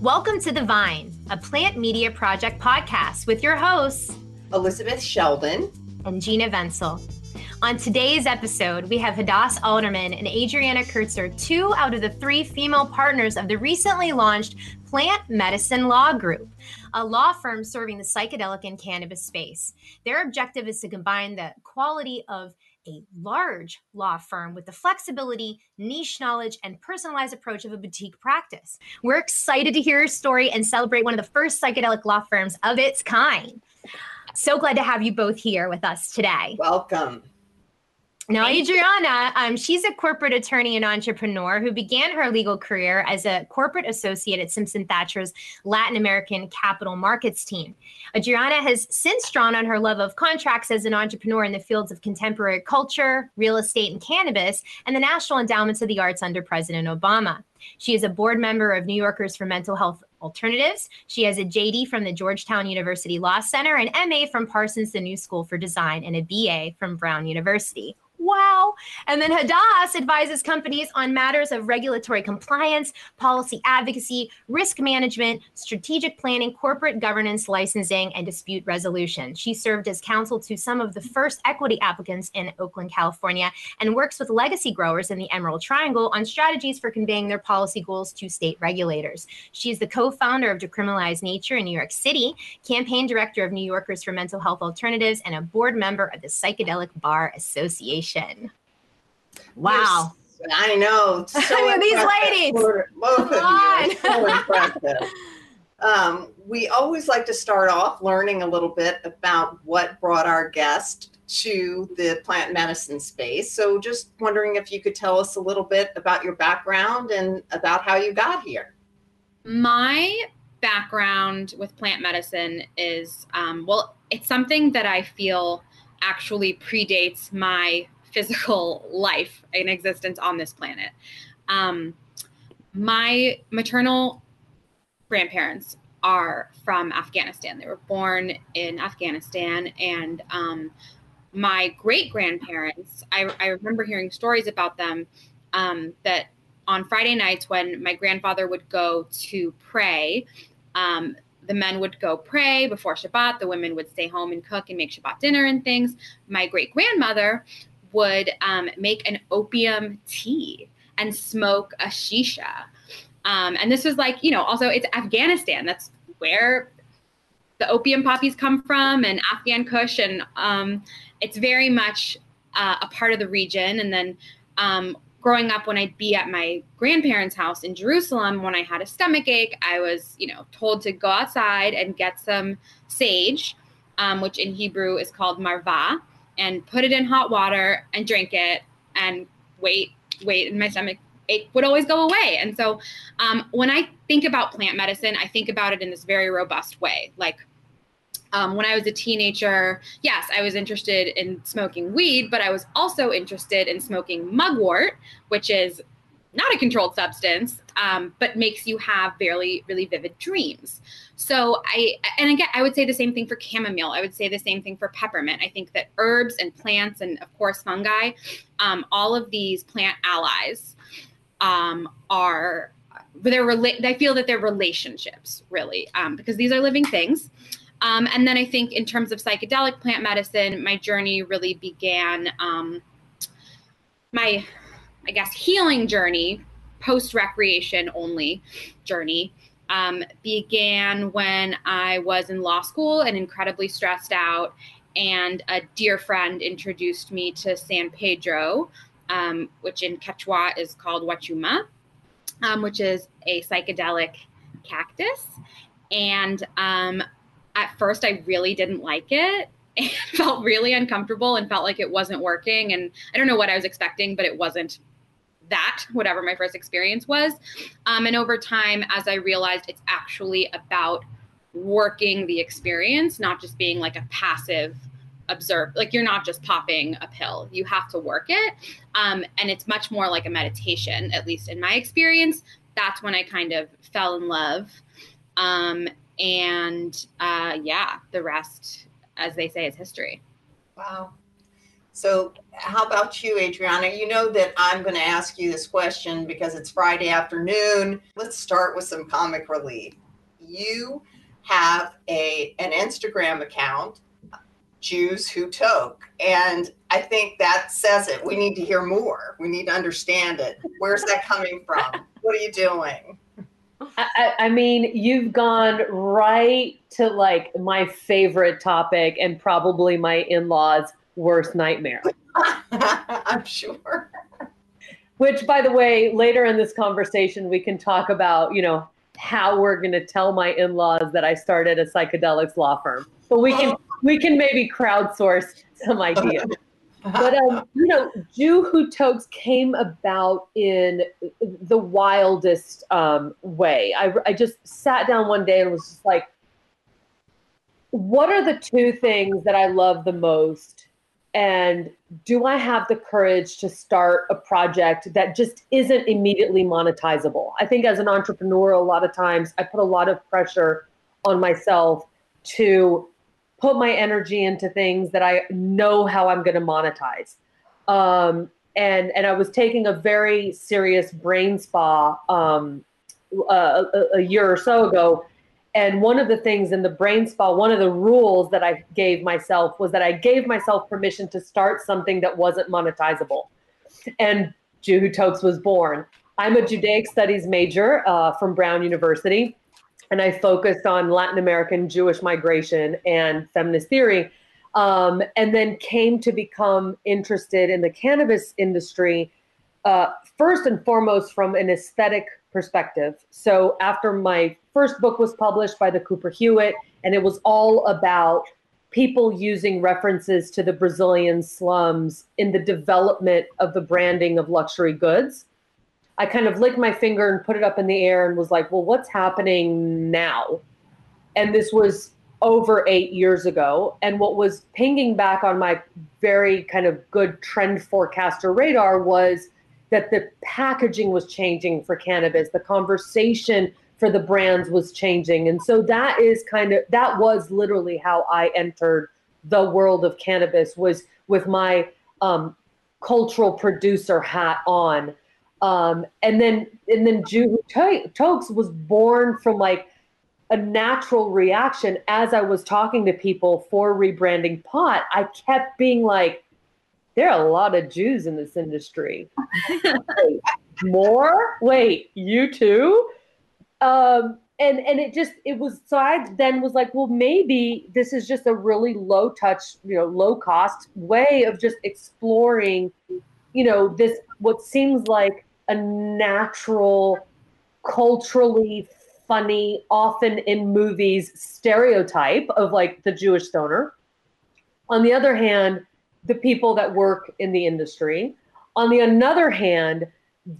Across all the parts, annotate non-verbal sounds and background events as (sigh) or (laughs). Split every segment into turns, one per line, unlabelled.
Welcome to The Vine, a plant media project podcast with your hosts,
Elizabeth Sheldon
and Gina Wenzel. On today's episode, we have Hadas Alterman and Adriana Kertzer, two out of the three female partners of the recently launched Plant Medicine Law Group, a law firm serving the psychedelic and cannabis space. Their objective is to combine the quality of a large law firm with the flexibility, niche knowledge, and personalized approach of a boutique practice. We're excited to hear your story and celebrate one of the first psychedelic law firms of its kind. So glad to have you both here with us today.
Welcome.
Now, Adriana, um, she's a corporate attorney and entrepreneur who began her legal career as a corporate associate at Simpson Thacher's Latin American capital markets team. Adriana has since drawn on her love of contracts as an entrepreneur in the fields of contemporary culture, real estate, and cannabis, and the National Endowments of the Arts under President Obama. She is a board member of New Yorkers for Mental Health Alternatives. She has a JD from the Georgetown University Law Center, an MA from Parsons The New School for Design, and a BA from Brown University. Wow. And then Hadas advises companies on matters of regulatory compliance, policy advocacy, risk management, strategic planning, corporate governance, licensing, and dispute resolution. She served as counsel to some of the first equity applicants in Oakland, California, and works with legacy growers in the Emerald Triangle on strategies for conveying their policy goals to state regulators. She is the co founder of Decriminalize Nature in New York City, campaign director of New Yorkers for Mental Health Alternatives, and a board member of the Psychedelic Bar Association. Wow.
I know. (laughs)
So I mean, these ladies.
Both of you. So impressive. Um, we always like to start off learning a little bit about what brought our guest to the plant medicine space. So, just wondering if you could tell us a little bit about your background and about how you got here.
My background with plant medicine is um, well, it's something that I feel actually predates my physical life and existence on this planet. Um, my maternal grandparents are from Afghanistan. They were born in Afghanistan, and um, my great grandparents, I, I, remember hearing stories about them um, that on Friday nights when my grandfather would go to pray, um, the men would go pray before Shabbat. The women would stay home and cook and make Shabbat dinner and things. My great grandmother would um, make an opium tea and smoke a shisha. Um, and this was like, you know, also it's Afghanistan. That's where the opium poppies come from and Afghan Kush. And um, it's very much uh, a part of the region. And then um, growing up, when I'd be at my grandparents' house in Jerusalem, when I had a stomach ache, I was, you know, told to go outside and get some sage, um, which in Hebrew is called marva and put it in hot water and drink it and wait, wait, and my stomach ache would always go away. And so um, when I think about plant medicine, I think about it in this very robust way. Like um, when I was a teenager, yes, I was interested in smoking weed, but I was also interested in smoking mugwort, which is not a controlled substance, um, but makes you have very, really vivid dreams. So I, and again, I would say the same thing for chamomile. I would say the same thing for peppermint. I think that herbs and plants, and of course fungi, um, all of these plant allies um, are they're rela- feel that they're relationships really um, because these are living things. Um, and then I think in terms of psychedelic plant medicine, my journey really began. Um, my I guess, healing journey, post recreation only journey, um, began when I was in law school and incredibly stressed out. And a dear friend introduced me to San Pedro, um, which in Quechua is called Wachuma, um, which is a psychedelic cactus. And um, at first, I really didn't like it (laughs) and felt really uncomfortable and felt like it wasn't working. And I don't know what I was expecting, but it wasn't that, whatever my first experience was. Um, and over time, as I realized it's actually about working the experience, not just being like a passive observe like you're not just popping a pill. You have to work it. Um, and it's much more like a meditation at least in my experience. That's when i kind of fell in love. Um, and uh, yeah the rest as they say is history.
Wow So, how about you, Adriana? You know that I'm going to ask you this question because it's Friday afternoon. Let's start with some comic relief. You have a an Instagram account, Jews Who Toke, and I think that says it. We need to hear more. We need to understand it. Where's that coming from? What are you doing?
I, I, mean, you've gone right to like my favorite topic and probably my in laws' worst nightmare. (laughs)
I'm sure.
Which, by the way, later in this conversation, we can talk about, you know, how we're going to tell my in laws that I started a psychedelics law firm. But we can, (laughs) we can maybe crowdsource some ideas but um, you know, Jew Who Tokes came about in the wildest um, way. I, I just sat down one day and was just like, what are the two things that I love the most? And do I have the courage to start a project that just isn't immediately monetizable? I think as an entrepreneur, a lot of times I put a lot of pressure on myself to put my energy into things that I know how I'm going to monetize. Um, and and I was taking a very serious brain spa um, uh, a, a, year or so ago. And one of the things in the brain spa, one of the rules that I gave myself was that I gave myself permission to start something that wasn't monetizable. And Jew Who Tokes was born. I'm a Judaic Studies major uh, from Brown University and I focused on Latin American Jewish migration and feminist theory, um, and then came to become interested in the cannabis industry, uh, first and foremost from an aesthetic perspective. So after my first book was published by the Cooper Hewitt, and it was all about people using references to the Brazilian slums in the development of the branding of luxury goods. I kind of licked my finger and put it up in the air and was like, well, what's happening now? And this was over eight years ago. And what was pinging back on my very kind of good trend forecaster radar was that the packaging was changing for cannabis, the conversation for the brands was changing. And so that is kind of, that was literally how I entered the world of cannabis was with my um, cultural producer hat on um, and then and then Jew Tokes was born from like a natural reaction as I was talking to people for rebranding pot. I kept being like, there are a lot of Jews in this industry. (laughs) More? Wait, you too? Um, and and it just it was so I then was like, well, maybe this is just a really low touch, you know, low cost way of just exploring, you know, this what seems like a natural, culturally funny, often in movies, stereotype of like the Jewish stoner. On the other hand, the people that work in the industry. On the another hand,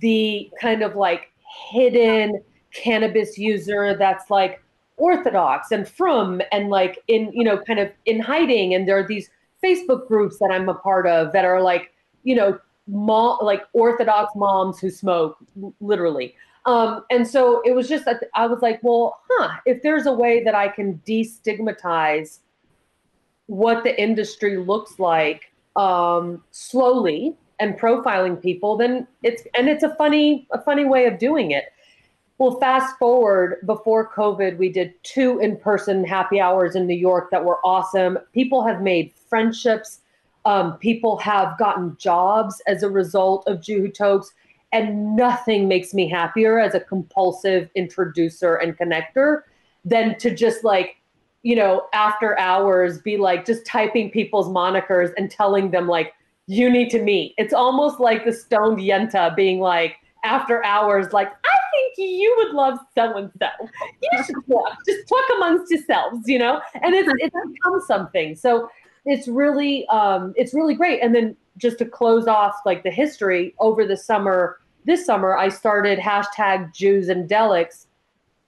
the kind of like hidden cannabis user that's like orthodox and from and like in you know kind of in hiding and there are these facebook groups that i'm a part of that are like you know mom, like Orthodox moms who smoke, literally. Um, and so it was just that I was like, well, huh, if there's a way that I can destigmatize what the industry looks like um, slowly and profiling people, then it's and it's a funny a funny way of doing it. Well, fast forward before COVID, we did two in person happy hours in New York that were awesome. People have made friendships um, people have gotten jobs as a result of Jew Who Tokes, and nothing makes me happier as a compulsive introducer and connector than to just like, you know, after hours be like just typing people's monikers and telling them like, you need to meet. It's almost like the stoned Yenta being like, after hours, like, I think you would love so and so. You should talk, just talk amongst yourselves, you know? And it's, it's become something. So it's really um, it's really great. And then just to close off like the history over the summer, this summer I started hashtag Jews and Delics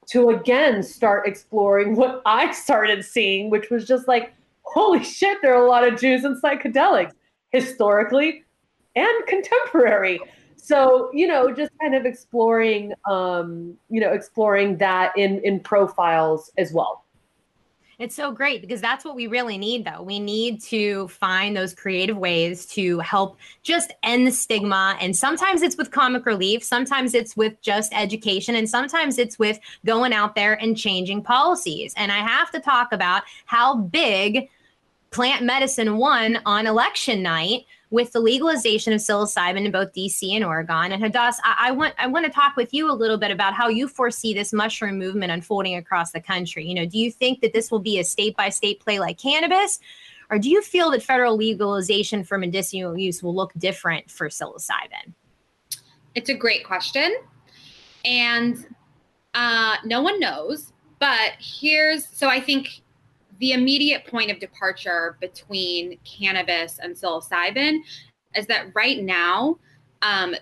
to again start exploring (laughs) what I started seeing, which was just like, holy shit, there are a lot of Jews and psychedelics historically and contemporary. So, you know, just kind of exploring, um, you know, exploring that in in profiles as well.
It's so great because that's what we really need, though. We need to find those creative ways to help just end the stigma. And sometimes it's with comic relief, sometimes it's with just education, and sometimes it's with going out there and changing policies. And I have to talk about how big plant medicine won on election night with the legalization of psilocybin in both DC and Oregon. And Hadas, I, I, want I want to talk with you a little bit about how you foresee this mushroom movement unfolding across the country. You know, do you think that this will be a state by state play like cannabis? Or do you feel that federal legalization for medicinal use will look different for psilocybin?
It's a great question. And uh, no one knows. But here's so I think the immediate point of departure between cannabis and psilocybin is that right now, um,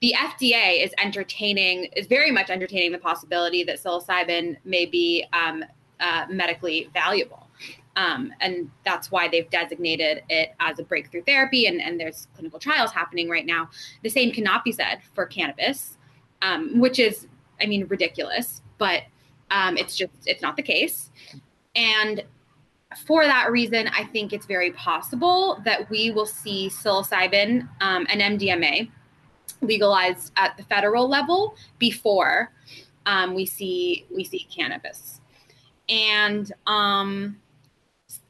the FDA is entertaining, is very much entertaining the possibility that psilocybin may be um, uh, medically valuable. Um, and that's why they've designated it as a breakthrough therapy, and, and there's clinical trials happening right now. The same cannot be said for cannabis, um, which is, I mean, ridiculous, but um, it's just, it's not the case. And for that reason, I think it's very possible that we will see psilocybin um, and MDMA legalized at the federal level before um, we see we see cannabis. And um,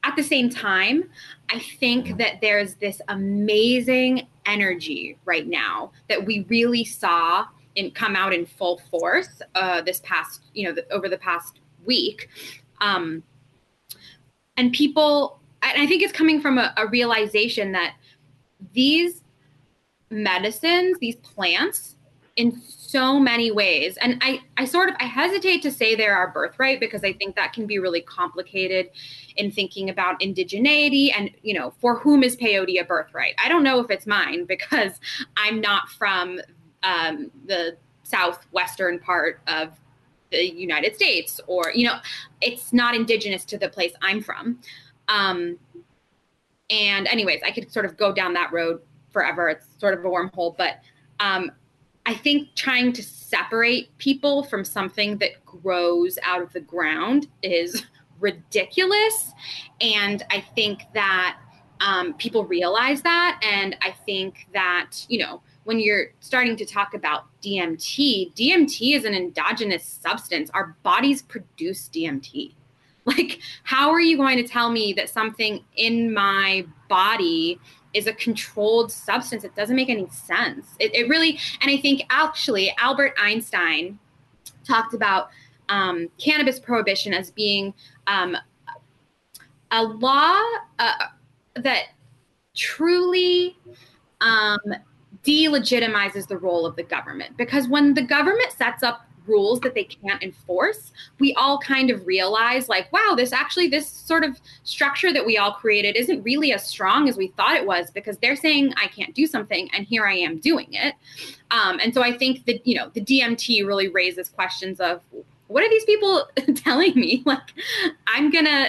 at the same time, I think that there's this amazing energy right now that we really saw in come out in full force uh, this past you know the, over the past week. Um, and people and i think it's coming from a, a realization that these medicines these plants in so many ways and i i sort of i hesitate to say they're our birthright because i think that can be really complicated in thinking about indigeneity and you know for whom is peyote a birthright? I don't know if it's mine (laughs) because i'm not from um, the southwestern part of the United States or, you know, it's not indigenous to the place I'm from. Um, and, anyways, I could sort of go down that road forever. It's sort of a wormhole, but um, I think trying to separate people from something that grows out of the ground is ridiculous. And I think that um, people realize that. And I think that, you know, when you're starting to talk about DMT, DMT is an endogenous substance. Our bodies produce DMT. (laughs) Like, how are you going to tell me that something in my body is a controlled substance? It doesn't make any sense. It, it really, and I think actually Albert Einstein talked about um, cannabis prohibition as being um, a law uh, that truly um, delegitimizes the role of the government. Because when the government sets up rules that they can't enforce we all kind of realize like wow this actually this sort of structure that we all created isn't really as strong as we thought it was because they're saying i can't do something and here i am doing it. Um, and so i think that you know the dmt really raises questions of what are these people (laughs) telling me? (laughs) Like i'm gonna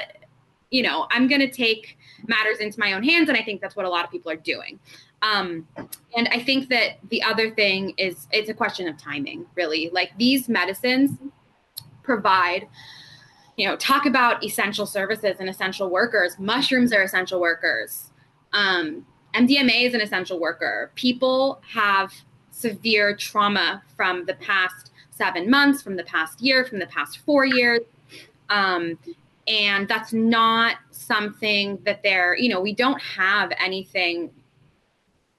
you know i'm gonna take matters into my own hands and i think that's what a lot of people are doing um, and I think that the other thing is it's a question of timing, really. Like these medicines provide, you know, talk about essential services and essential workers. Mushrooms are essential workers. Um, MDMA is an essential worker. People have severe trauma from the past seven months, from the past year, from the past four years. Um, and that's not something that they're, you know, we don't have anything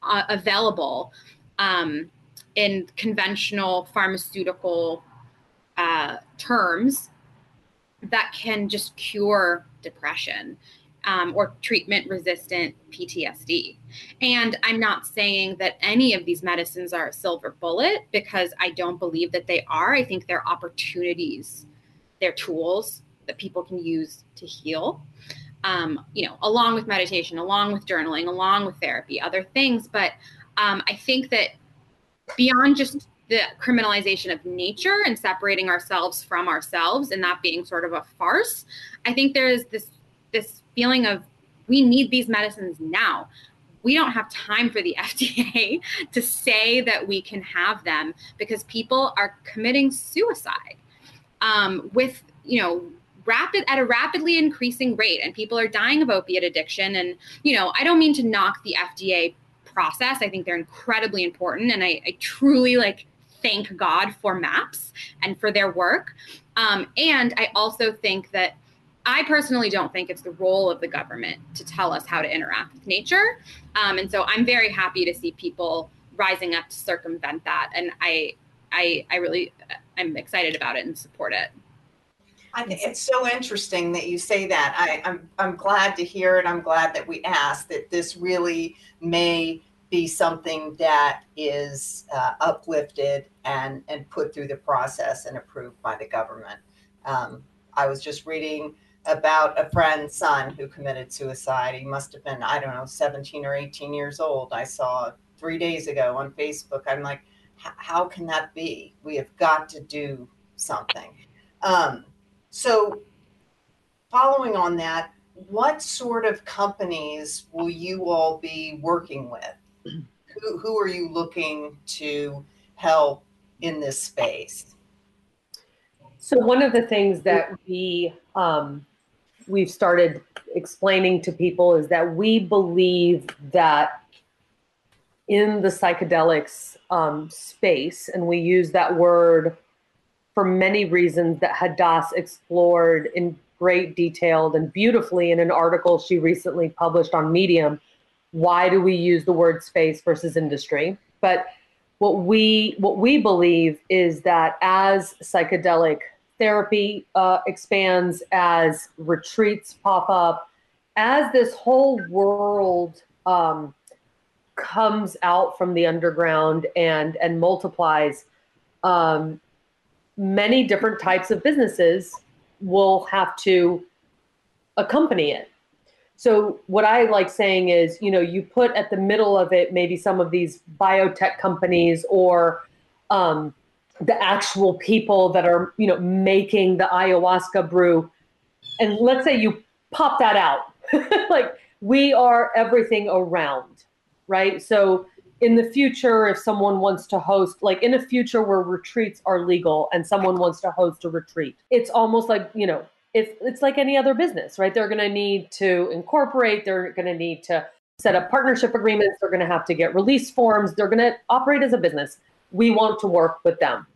uh, available um, in conventional pharmaceutical uh, terms that can just cure depression um, or treatment resistant PTSD. And I'm not saying that any of these medicines are a silver bullet because I don't believe that they are. I think they're opportunities, they're tools that people can use to heal um, you know, along with meditation, along with journaling, along with therapy, other things. But um, I think that beyond just the criminalization of nature and separating ourselves from ourselves and that being sort of a farce, I think there is this this feeling of we need these medicines now. We don't have time for the (laughs) FDA to say that we can have them because people are committing suicide um, with, you know, rapid at a rapidly increasing rate and people are dying of opiate addiction and you know i don't mean to knock the fda process i think they're incredibly important and i, I truly like thank god for maps and for their work um, and i also think that I personally don't think it's the role of the government to tell us how to interact with nature. Um, and so I'm very happy to see people rising up to circumvent that. And I, I, I really, I'm excited about it and support it.
I think it's so interesting that you say that. I, I'm I'm glad to hear it. I'm glad that we asked that this really may be something that is uh, uplifted and and put through the process and approved by the government. Um, I was just reading about a friend's son who committed suicide. He must have been I don't know 17 or 18 years old. I saw three days ago on Facebook. I'm like, how can that be? We have got to do something. Um, so, following on that, what sort of companies will you all be working with? Who, who are you looking to help in this space?
So, one of the things that we um, we've started explaining to people is that we believe that in the psychedelics um, space, and we use that word for many reasons that Hadas explored in great detail and beautifully in an article she recently published on Medium. Why do we use the word space versus industry? But what we what we believe is that as psychedelic therapy uh, expands, as retreats pop up, as this whole world um, comes out from the underground and and multiplies, um, many different types of businesses will have to accompany it. So what I like saying is, you know, you put at the middle of it maybe some of these biotech companies or um, the actual people that are, you know, making the ayahuasca brew, and let's say you pop that out, (laughs) like we are everything around, right? So in the future, if someone wants to host, like in a future where retreats are legal and someone wants to host a retreat, it's almost like, you know, it's, it's like any other business, right? They're going to need to incorporate, they're going to need to set up partnership agreements, they're going to have to get release forms, they're going to operate as a business. We want to work with them.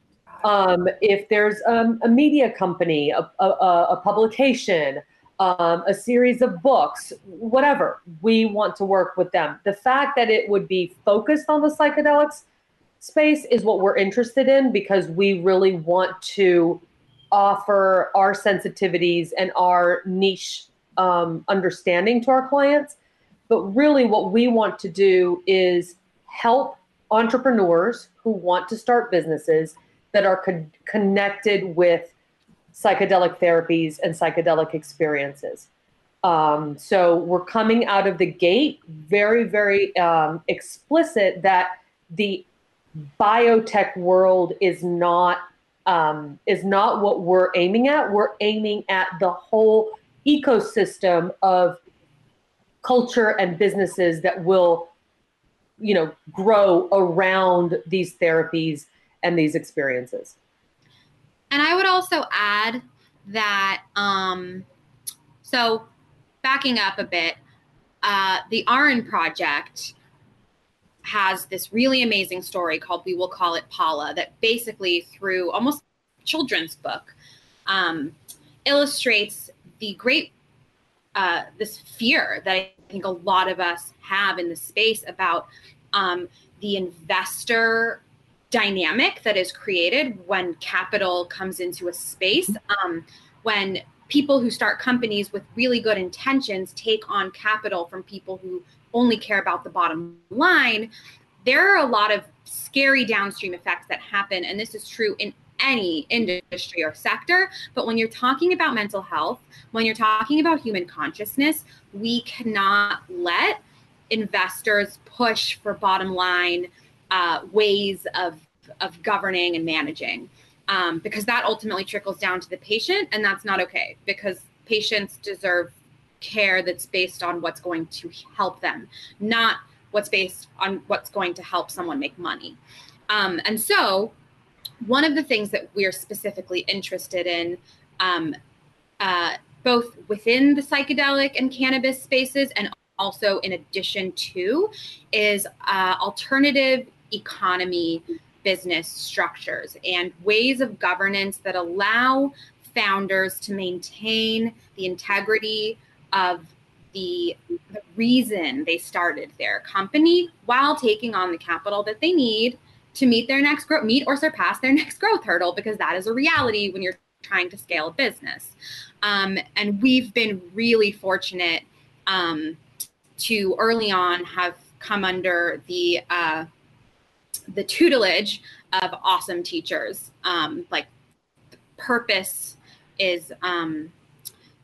Um, if there's um, a media company, a, a, a publication, um, a series of books, whatever. We want to work with them. The fact that it would be focused on the psychedelics space is what we're interested in because we really want to offer our sensitivities and our niche um, understanding to our clients. But really, what we want to do is help entrepreneurs who want to start businesses that are con- connected with psychedelic therapies and psychedelic experiences. Um, so we're coming out of the gate very, very um, explicit that the biotech world is not um, is not what we're aiming at. We're aiming at the whole ecosystem of culture and businesses that will, you know, grow around these therapies and these experiences.
And I would also add that, um, so backing up a bit, uh, the Aron Project has this really amazing story called We Will Call It Paula that basically, through almost children's book, um, illustrates the great uh, this fear that I think a lot of us have in the space about um, the investor dynamic that is created when capital comes into a space. Um, when people who start companies with really good intentions take on capital from people who only care about the bottom line, there are a lot of scary downstream effects that happen. And this is true in any industry or sector. But when you're talking about mental health, when you're talking about human consciousness, we cannot let investors push for bottom line uh, ways of of governing and managing, um, because that ultimately trickles down to the patient, and that's not okay because patients deserve care that's based on what's going to help them, not what's based on what's going to help someone make money. Um, and so, one of the things that we're specifically interested in um, uh, both within the psychedelic and cannabis spaces and also in addition to is uh, alternative economy business structures and ways of governance that allow founders to maintain the integrity of the, the reason they started their company while taking on the capital that they need to meet their next growth, meet or surpass their (laughs) next growth hurdle, because that is a reality when you're trying to scale a business. Um, and we've been really fortunate um, to early on have come under the uh, the tutelage of awesome teachers. Um, like purpose is um,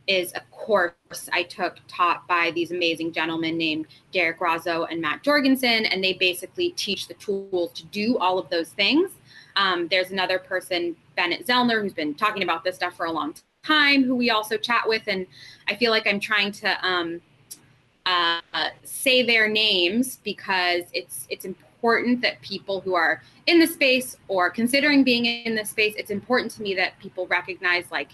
is a course I took taught by these amazing gentlemen named Derek Razzo and Matt Jorgensen, and they basically teach the tools to do all of those things. Um, there's another person, Bennett Zellner, who's been talking about this stuff for a long time, who we also chat with, and I feel like I'm trying to um, uh, say their names because it's it's important that people who are in the space or considering being in the space, it's important to me that people recognize like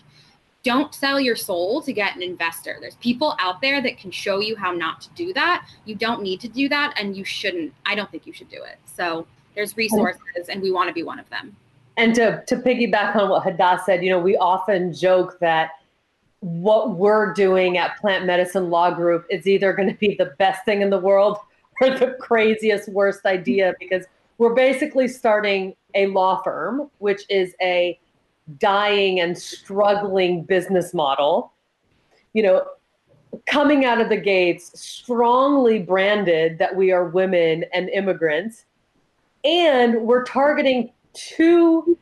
don't sell your soul to get an investor. There's people out there that can show you how not to do that. You don't need to do that and you shouldn't. I don't think you should do it. So there's resources and we want to be one of them.
And to, to piggyback on what Hadas said, you know, we often joke that what we're doing at Plant Medicine Law Group is either going to be the best thing in the world or the craziest, worst idea because we're basically starting a law firm, which is a dying and struggling business model, you know, coming out of the gates strongly branded that we are women and immigrants. And we're targeting two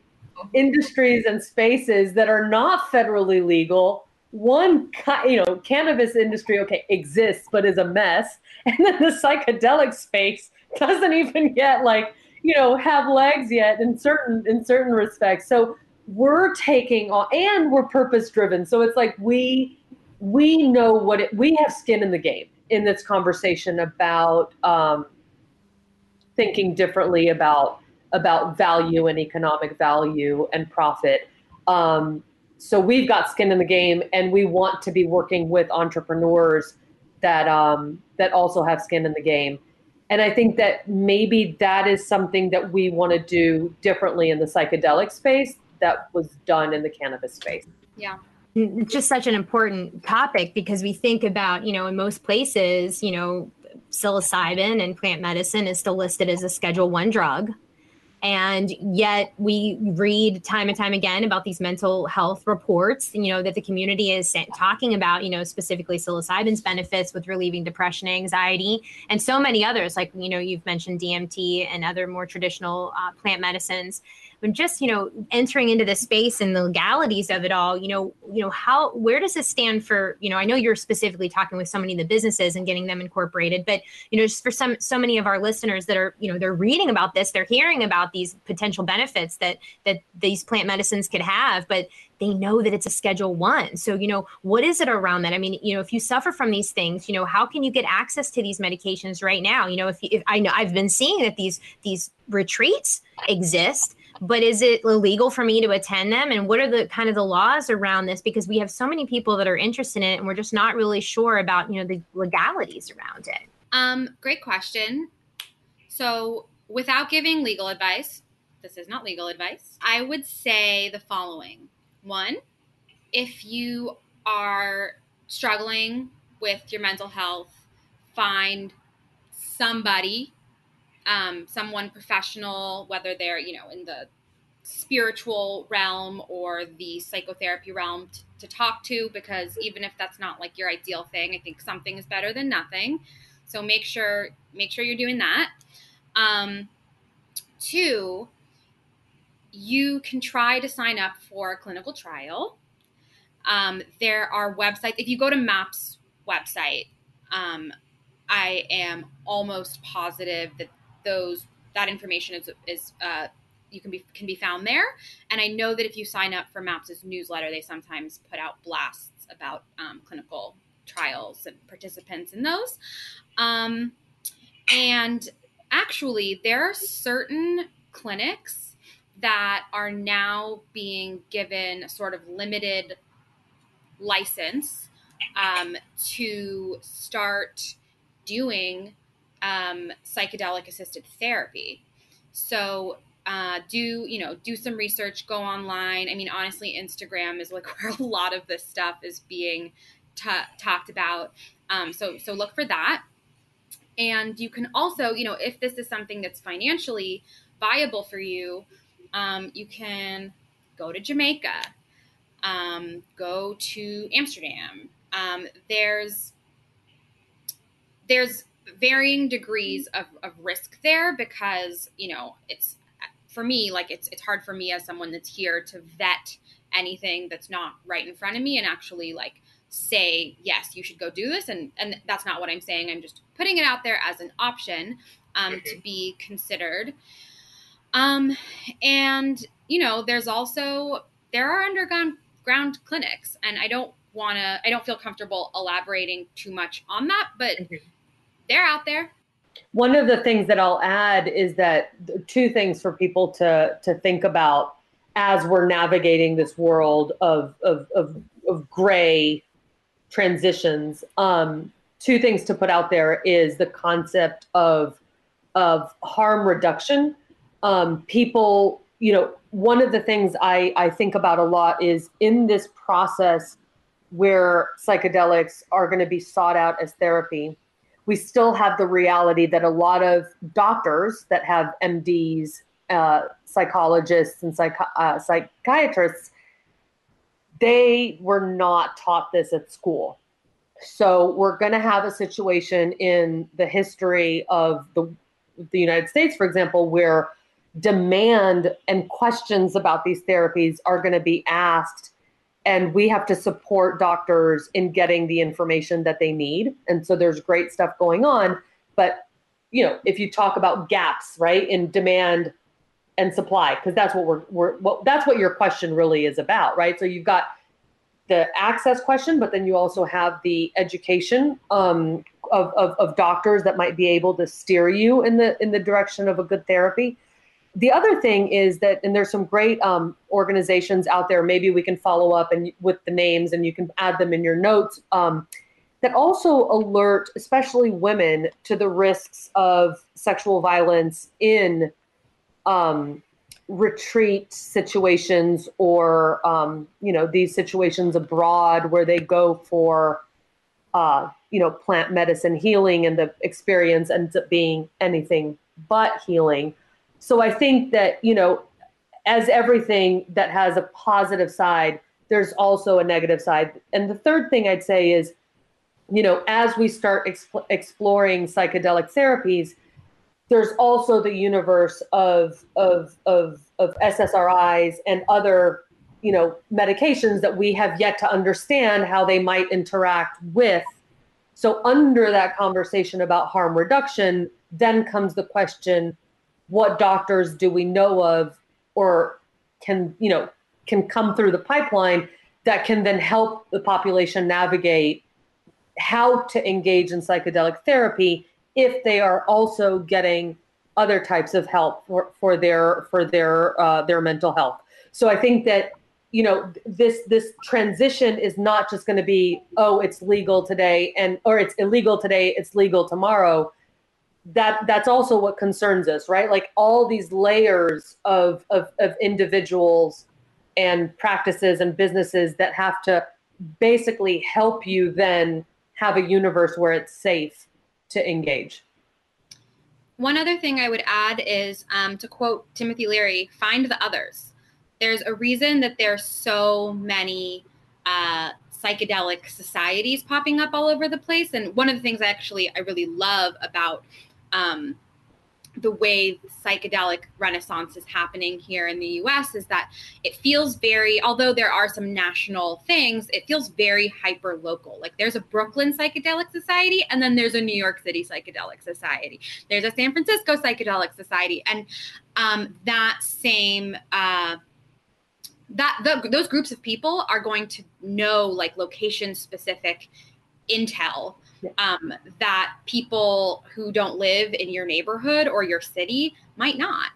industries and spaces that are not federally legal. One, you know, cannabis industry, okay, exists, but is a mess. (laughs) And then the psychedelic space doesn't even get like, you know, have legs yet in certain in certain respects. So we're taking on and we're purpose driven so it's like we we know what it we have skin in the game in this conversation about um, thinking differently about about value and economic value and profit um, so we've got skin in the game and we want to be working with entrepreneurs that um, that also have skin in the game and i think that maybe that is something that we want to do differently in the psychedelic space that was done in the cannabis space.
Yeah.
Just such an important topic because we think about, you know, in most places, you know, psilocybin and plant medicine is still listed as a schedule one drug and yet we read time and time again about these mental health reports you know that the community is talking about you know specifically psilocybin's benefits with relieving depression anxiety and so many others like you know you've mentioned dmt and other more traditional uh, plant medicines but just you know entering into the space and the legalities of it all you know you know how where does this stand for you know i know you're specifically talking with so many of the businesses and getting them incorporated but you know just for some so many of our listeners that are you know they're reading about this they're hearing about these potential benefits that that these plant medicines could have but they know that it's a schedule one. So you know what is it around that? I mean you know if you suffer from these things you know how can you get access to these medications right now? You know if, if i know i've been seeing that these these retreats exist but is it illegal for me to attend them? And what are the kind of the laws around this? Because we have so many people that are interested in it and we're just not really sure about you know the legalities around it.
Um great question. So without giving legal advice this is not legal advice i would say the following. One if you are struggling with your mental health find somebody um, someone professional, whether they're you know in the spiritual realm or the psychotherapy realm t- to talk to because even if that's not like your ideal thing i think something is better than nothing. So make sure make sure you're doing that. Um, two you can try to sign up for a clinical trial. Um, there are websites if you go to maps website um, i am almost positive that those that information is is uh, you can be can be found there. And I know that if you sign up for MAPS's newsletter, they sometimes put out blasts about um, clinical trials and participants in those. Um, and actually, there are certain clinics that are now being given sort of limited license um, to start doing um, psychedelic assisted therapy. So uh, do you know do some research go online. I mean honestly instagram is like (laughs) where a lot of this stuff is being t- talked about. Um, so so look for that. And you can also you know if this is something that's financially viable for you um, you can go to jamaica um, go to amsterdam. Um, there's there's varying degrees of, of risk there because you know it's for me like it's it's hard for me as someone that's here to vet anything that's not right in front of me and actually like say yes you should go do this and and that's not what i'm saying. I'm just putting it out there as an option um, mm-hmm. to be considered. Um and you know there's also there are underground ground clinics and i don't want to i don't feel comfortable elaborating too much on that but mm-hmm they're out there.
One of the things that I'll add is that two things for people to to think about as we're navigating this world of of of, of gray transitions. Um, two things to put out there is the concept of of harm reduction. Um, people, you know, one of the things I, I think about a lot is in this process where psychedelics are going to be sought out as therapy we still have the reality that a lot of doctors that have MDs, uh, psychologists, and psych- uh, psychiatrists, they were not taught this at school. So we're going to have a situation in the history of the the United States, for example, where demand and questions about these therapies are going to be asked and we have to support doctors in getting the information that they need. And so there's great stuff going on. But you know if you talk about gaps right in demand and supply because that's what we're, we're what that's what your question really is about right? So you've got the access question but then you also have the education um, of, of, of doctors that might be able to steer you in the in the direction of a good therapy the other thing is that, and there's some great um, organizations out there. Maybe we can follow up and with the names, and you can add them in your notes. Um, that also alert, especially women, to the risks of sexual violence in um, retreat situations or um, you know these situations abroad where they go for uh, you know plant medicine healing, and the experience ends up being anything but healing. So I think that, you know, as everything that has a positive side, there's also a negative side. And the third thing I'd say is, you know, as we start exp- exploring psychedelic therapies, there's also the universe of, of, of, of SSRIs and other, you know, medications that we have yet to understand how they might interact with. So under that conversation about harm reduction, then comes the question, what doctors do we know of or can you know can come through the pipeline that can then help the population navigate how to engage in psychedelic therapy if they are also getting other types of help for, for their for their uh, their mental health. So i think that you know this this transition is not just going to be oh it's legal today and or it's illegal today it's legal tomorrow that that's also what concerns us, right? Like all these layers of, of, of individuals and practices and businesses that have to basically help you then have a universe where it's safe to engage.
One other thing I would add is um, to quote Timothy Leary find the others. There's a reason that there's so many uh, psychedelic societies popping up all over the place. And one of the things I actually I really love about um, the way psychedelic renaissance is happening here in the US is that it feels very, although there are some national things, it feels very hyper local. Like there's a Brooklyn Psychedelic Society, and then there's a New York City Psychedelic Society. There's a San Francisco Psychedelic Society. And um, that same, uh, that the, those groups of people are going to know like location specific intel um, that people who don't live in your neighborhood or your city might not.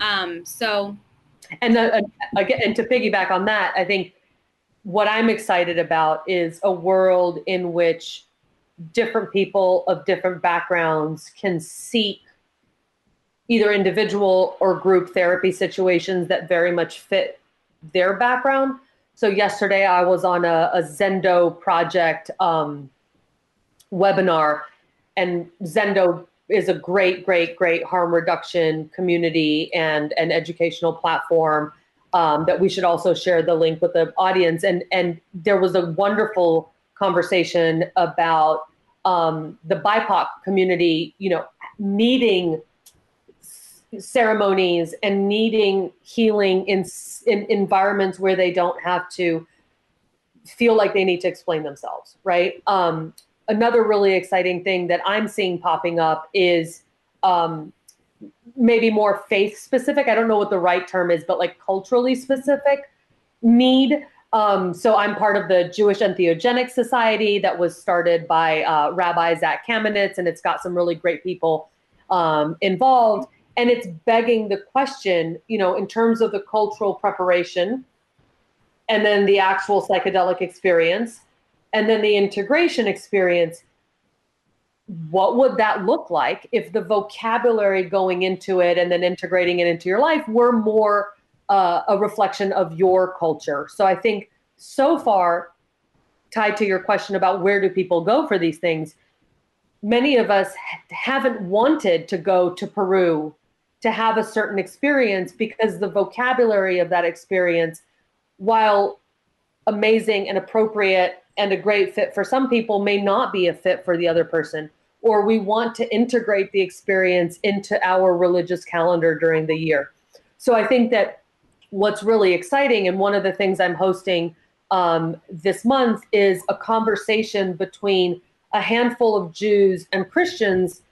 Um, so,
and the, uh, again, and to piggyback on that, I think what I'm excited about is a world in which different people of different backgrounds can seek either individual or group therapy situations that very much fit their background. So yesterday I was on a, a Zendo project um, webinar, and Zendo is a great, great, great harm reduction community and an educational platform um, that we should also share the link with the audience. And and there was a wonderful conversation about um, the BIPOC community, you know, needing ceremonies and needing healing in, in environments where they don't have to feel like they need to explain themselves, right? Um, another really exciting thing that I'm seeing popping up is um, maybe more faith specific. I don't know what the right term is, but like culturally specific need. Um, so I'm part of the Jewish Entheogenic Society that was started by uh, Rabbi Zac Kamenetz, and it's got some really great people um, involved. And it's begging the question, you know, in terms of the cultural preparation and then the actual psychedelic experience and then the integration experience what would that look like if the vocabulary going into it and then integrating it into your life were more uh, a reflection of your culture? So i think so far tied to your question about where do people go for these things many of us haven't wanted to go to peru to have a certain experience because the vocabulary of that experience while amazing and appropriate and a great fit for some people may not be a fit for the other person or we want to integrate the experience into our religious calendar during the year. So i think that what's really exciting and one of the things i'm hosting um, this month is a conversation between a handful of jews and christians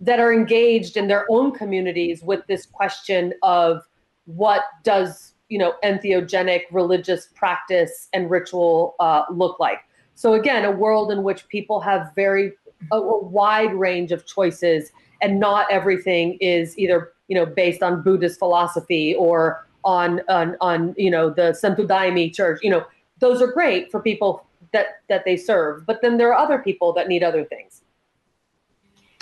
that are engaged in their own communities with this question of what does you know entheogenic religious practice and ritual uh, look like so again, a world in which people have very a, a wide range of choices, and not everything is either you know based on Buddhist philosophy or on on on you know the Santo Daime church. You know those are great for people that that they serve, but then there are other people that need other things.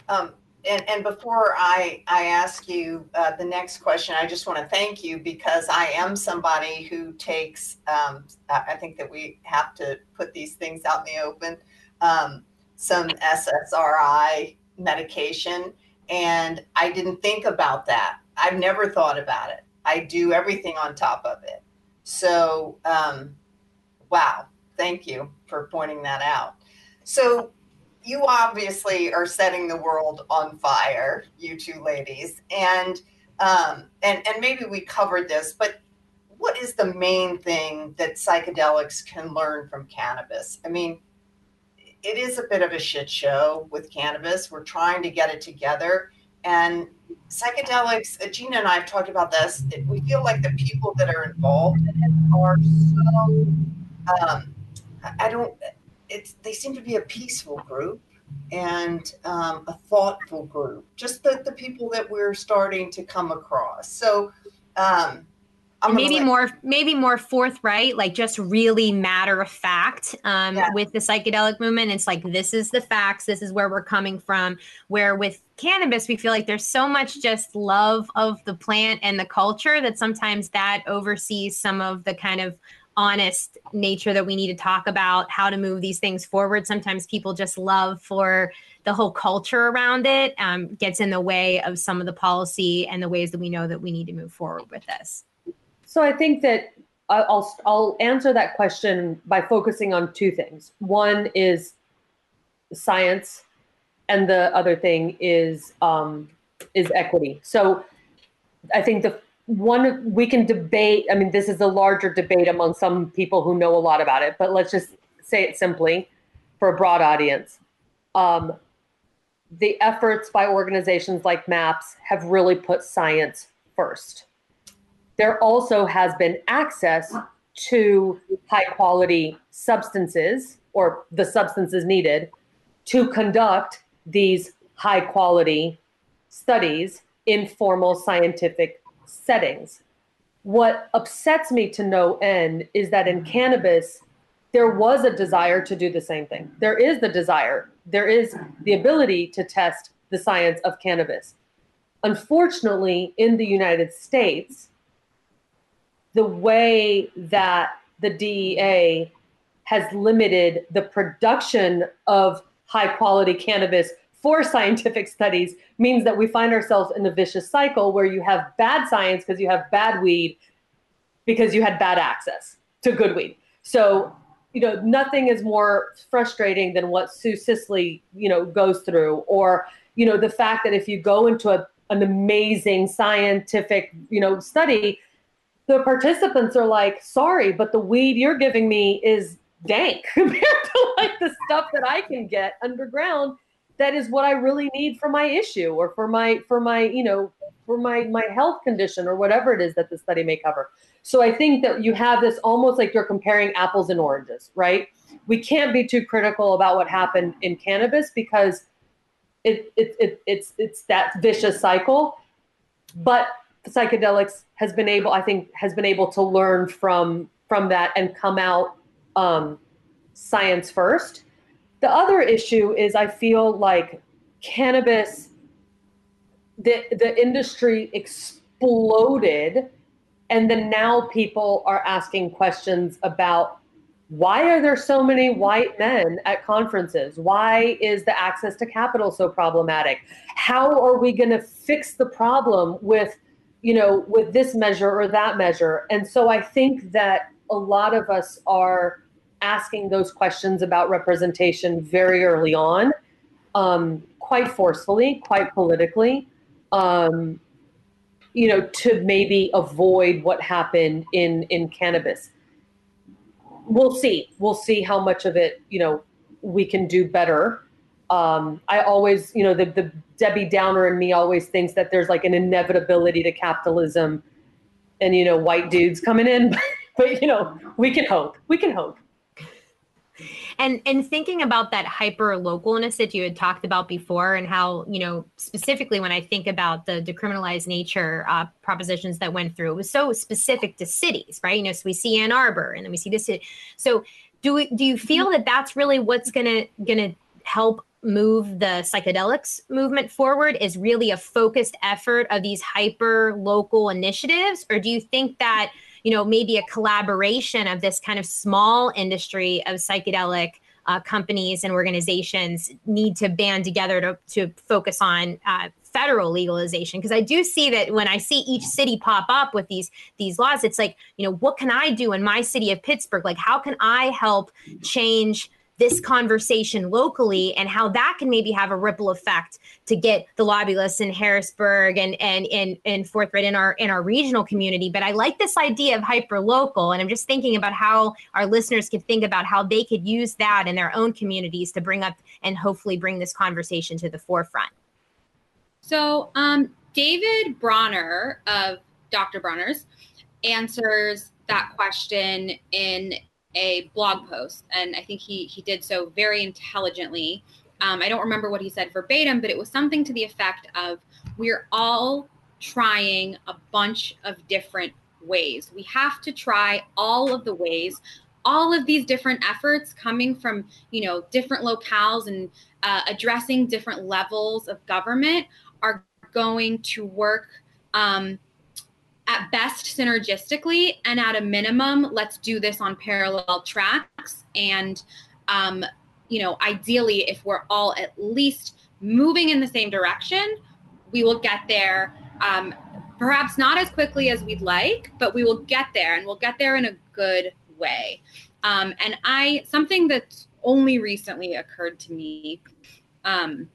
Um, and, and before I, I ask you uh, the next question, I just want to thank you because I am somebody who takes, um, I think that we have to put these things out in the open, um, some SSRI medication. And I didn't think about that. I've never thought about it. I do everything on top of it. So, um, wow, thank you for pointing that out. So, you obviously are setting the world on fire, you two ladies, and um, and and maybe we covered this, but what is the main thing that psychedelics can learn from cannabis? I mean, it is a bit of a shit show with cannabis. We're trying to get it together, and psychedelics. Uh, Gina and I have talked about this. We feel like the people that are involved in it are so. Um, I don't it's they seem to be a peaceful group and um, a thoughtful group, just the, the people that we're starting to come across. So um,
maybe more maybe more forthright, like just really matter of fact um, yeah. with the psychedelic movement. It's like this is the facts, this is where we're coming from. Where with cannabis, we feel like there's so much just love of the plant and the culture that sometimes that oversees some of the kind of honest nature that we need to talk about how to move these things forward. Sometimes people just love for the whole culture around it um, gets in the way of some of the policy and the ways that we know that we need to move forward with this.
So i think that i'll i'll answer that question by focusing on two things. One is science and the other thing is um, is equity. So i think the one we can debate i mean this is a larger debate among some people who know a lot about it but let's just say it simply for a broad audience. Um, the efforts by organizations like MAPS have really put science first. There also has been access to high quality substances or the substances needed to conduct these high quality studies in formal scientific settings. What upsets me to no end is that in cannabis, there was a desire to do the same thing. There is the desire, there is the ability to test the science of cannabis. Unfortunately, in the United States, the way that the DEA has limited the production of high quality cannabis for scientific studies means that we find ourselves in a vicious cycle where you have bad science because you have bad weed because you had bad access to good weed. So, you know, nothing is more frustrating than what Sue Sisley, you know, goes through, or, you know, the fact that if you go into a, an amazing scientific, you know, study, the participants are like, sorry, but the weed you're giving me is dank (laughs) compared to like the stuff that I can get underground that is what I really need for my issue or for my for my you know for my my health condition or whatever it is that the study may cover. So I think that you have this almost like you're comparing apples and oranges, right? We can't be too critical about what happened in cannabis because it, it, it it's it's that vicious cycle. But psychedelics has been able, I think, has been able to learn from from that and come out um, science first the other issue is I feel like cannabis, the, the industry exploded. And then now people are asking questions about why are there so many white men at conferences? Why is the access to capital so problematic? How are we going to fix the problem with, you know, with this measure or that measure? And so I think that a lot of us are asking those questions about representation very early on, um, quite forcefully, quite politically, um, you know, to maybe avoid what happened in in cannabis. We'll see. We'll see how much of it, you know, we can do better. Um, I always, you know, the, the Debbie Downer in me always thinks that there's like an inevitability to capitalism and, you know, white dudes coming in. (laughs) but, you know, we can hope. We can hope.
And and thinking about that hyper localness that you had talked about before, and how you know specifically when I think about the decriminalized nature uh, propositions that went through, it was so specific to cities, right? You know, so we see Ann Arbor, and then we see this. So do we, do you feel that that's really what's gonna gonna help move the psychedelics movement forward is really a focused effort of these hyper local initiatives or do you think that you know, maybe a collaboration of this kind of small industry of psychedelic uh, companies and organizations need to band together to, to focus on uh, federal legalization. Because i do see that when i see each city pop up with these these laws it's like you know what can i do in my city of pittsburgh? Like how can i help change this conversation locally and how that can maybe have a ripple effect to get the lobby lists in Harrisburg and and and and forthright in our in our regional community. But I like this idea of hyper local, and I'm just thinking about how our listeners could think about how they could use that in their own communities to bring up and hopefully bring this conversation to the forefront.
So, um, David Bronner of Dr. Bronner's answers that question in a blog post, and I think he he did so very intelligently. Um, I don't remember what he said verbatim, but it was something to the effect of we're all trying a bunch of different ways. We have to try all of the ways. All of these different efforts coming from, you know, different locales and uh, addressing different levels of government are going to work um, at best synergistically and at a minimum let's do this on parallel tracks. And um, you know ideally if we're all at least moving in the same direction we will get there um, perhaps not as quickly as we'd like but we will get there and we'll get there in a good way. Um, and i something that's only recently occurred to me um,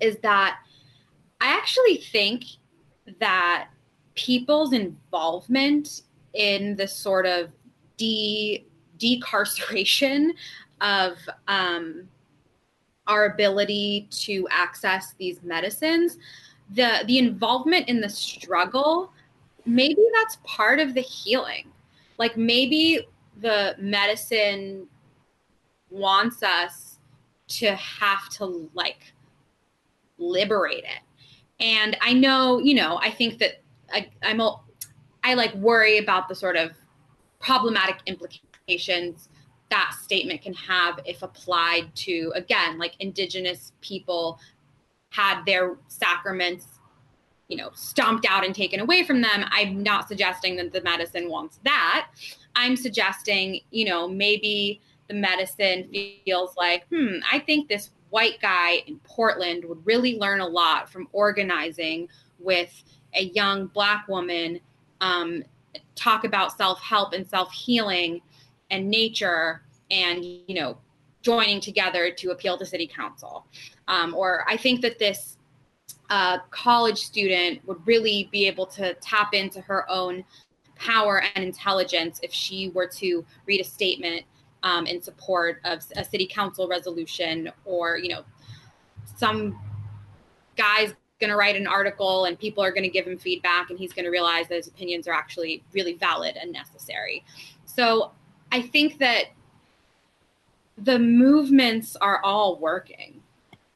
is that i actually think that people's involvement in the sort of de decarceration of um, our ability to access these medicines the the involvement in the struggle maybe that's part of the healing. Like maybe the medicine wants us to have to like liberate it. And i know you know i think that I, I'm I like worry about the sort of problematic implications that statement can have if applied to again like indigenous people had their sacraments you know stomped out and taken away from them. I'm not suggesting that the medicine wants that. I'm suggesting you know maybe the medicine feels like hmm i think this white guy in portland would really learn a lot from organizing with a young black woman um, talk about self-help and self-healing and nature and you know joining together to appeal to city council. Um, or i think that this uh, college student would really be able to tap into her own power and intelligence if she were to read a statement um, in support of a city council resolution or you know some guy's going to write an article and people are going to give him feedback and he's going to realize that his opinions are actually really valid and necessary so i think that the movements are all working.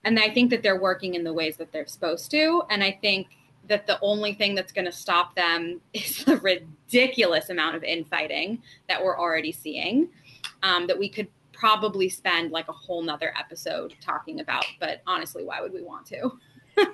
And I think that they're working in the ways that they're supposed to. And I think that the only thing that's going to stop them (laughs) is the ridiculous amount of infighting that we're already seeing um, that we could probably spend like a whole nother episode talking about. But honestly, why would we want to? (laughs)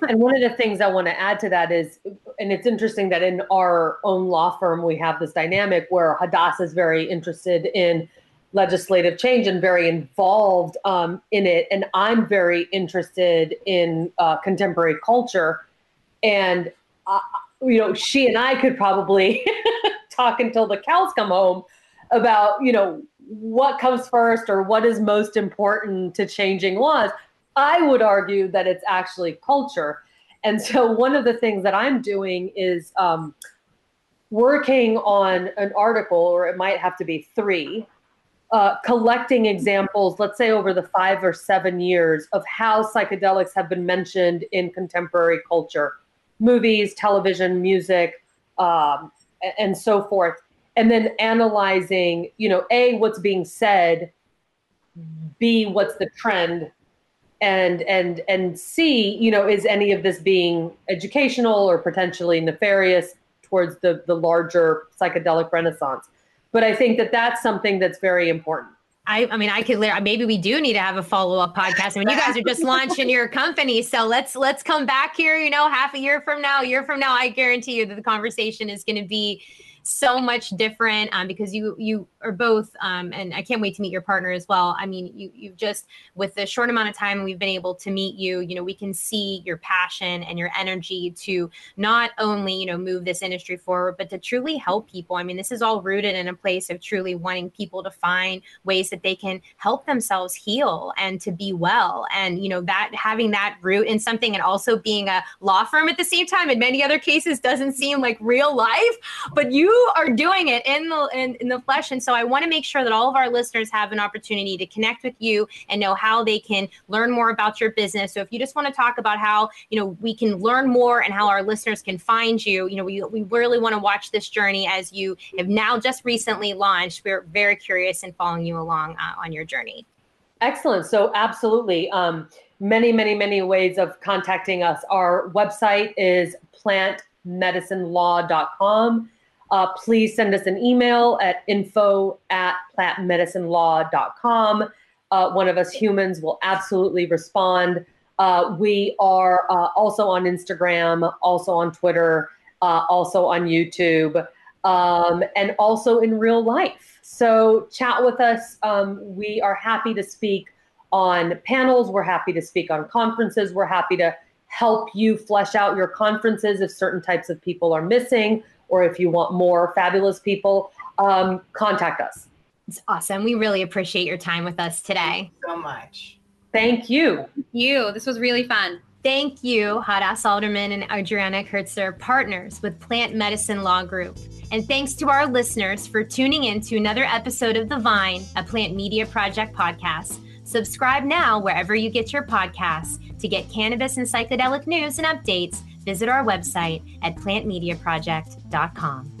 and one of the things I want to add to that is, and it's interesting that in our own law firm, we have this dynamic where Hadas is very interested in legislative change and very involved um, in it. And I'm very interested in uh, contemporary culture. And, uh, you know, she and I could probably (laughs) talk until the cows come home about, you know, what comes first or what is most important to changing laws. I would argue that it's actually culture. And so one of the things that I'm doing is um, working on an article, or it might have to be three, uh, collecting examples, let's say over the five or seven years, of how psychedelics have been mentioned in contemporary culture, movies, television, music, um, and so forth, and then analyzing, you know, a what's being said, b what's the trend, and and and c you know is any of this being educational or potentially nefarious towards the the larger psychedelic renaissance but I think that that's something that's very important.
I, I mean, I could maybe we do need to have a follow up podcast. I mean, you guys are just launching your company, so let's let's come back here. You know, half a year from now, year from now, I guarantee you that the conversation is going to be so much different um, because you you are both um, and I can't wait to meet your partner as well. I mean, you you've just with the short amount of time we've been able to meet you, you know, we can see your passion and your energy to not only you know move this industry forward, but to truly help people. I mean, this is all rooted in a place of truly wanting people to find ways that they can help themselves heal and to be well, and you know that having that root in something and also being a law firm at the same time in many other cases doesn't seem like real life, but you are doing it in the in, in the flesh. And so i want to make sure that all of our listeners have an opportunity to connect with you and know how they can learn more about your business. So if you just want to talk about how you know we can learn more and how our listeners can find you you know we, we really want to watch this journey as you have now just recently launched. We're very curious in following you along uh, on your journey.
Excellent. So absolutely. Um, many many many ways of contacting us. Our website is plantmedicinelaw.com uh, please send us an email at info at plantmedicinelaw.com. Uh, one of us humans will absolutely respond. Uh, we are uh, also on Instagram, also on Twitter, uh, also on YouTube, um, and also in real life. So chat with us. Um, we are happy to speak on panels. We're happy to speak on conferences. We're happy to help you flesh out your conferences if certain types of people are missing or if you want more fabulous people, um, contact us.
It's awesome. We really appreciate your time with us today.
so much.
Thank you.
Thank you. This was really fun.
Thank you, Hadas Alterman and Adriana Kertzer, partners with Plant Medicine Law Group. And thanks to our listeners for tuning in to another episode of The Vine, a Plant Media Project podcast. Subscribe now wherever you get your podcasts to get cannabis and psychedelic news and updates visit our website at plantmediaproject.com.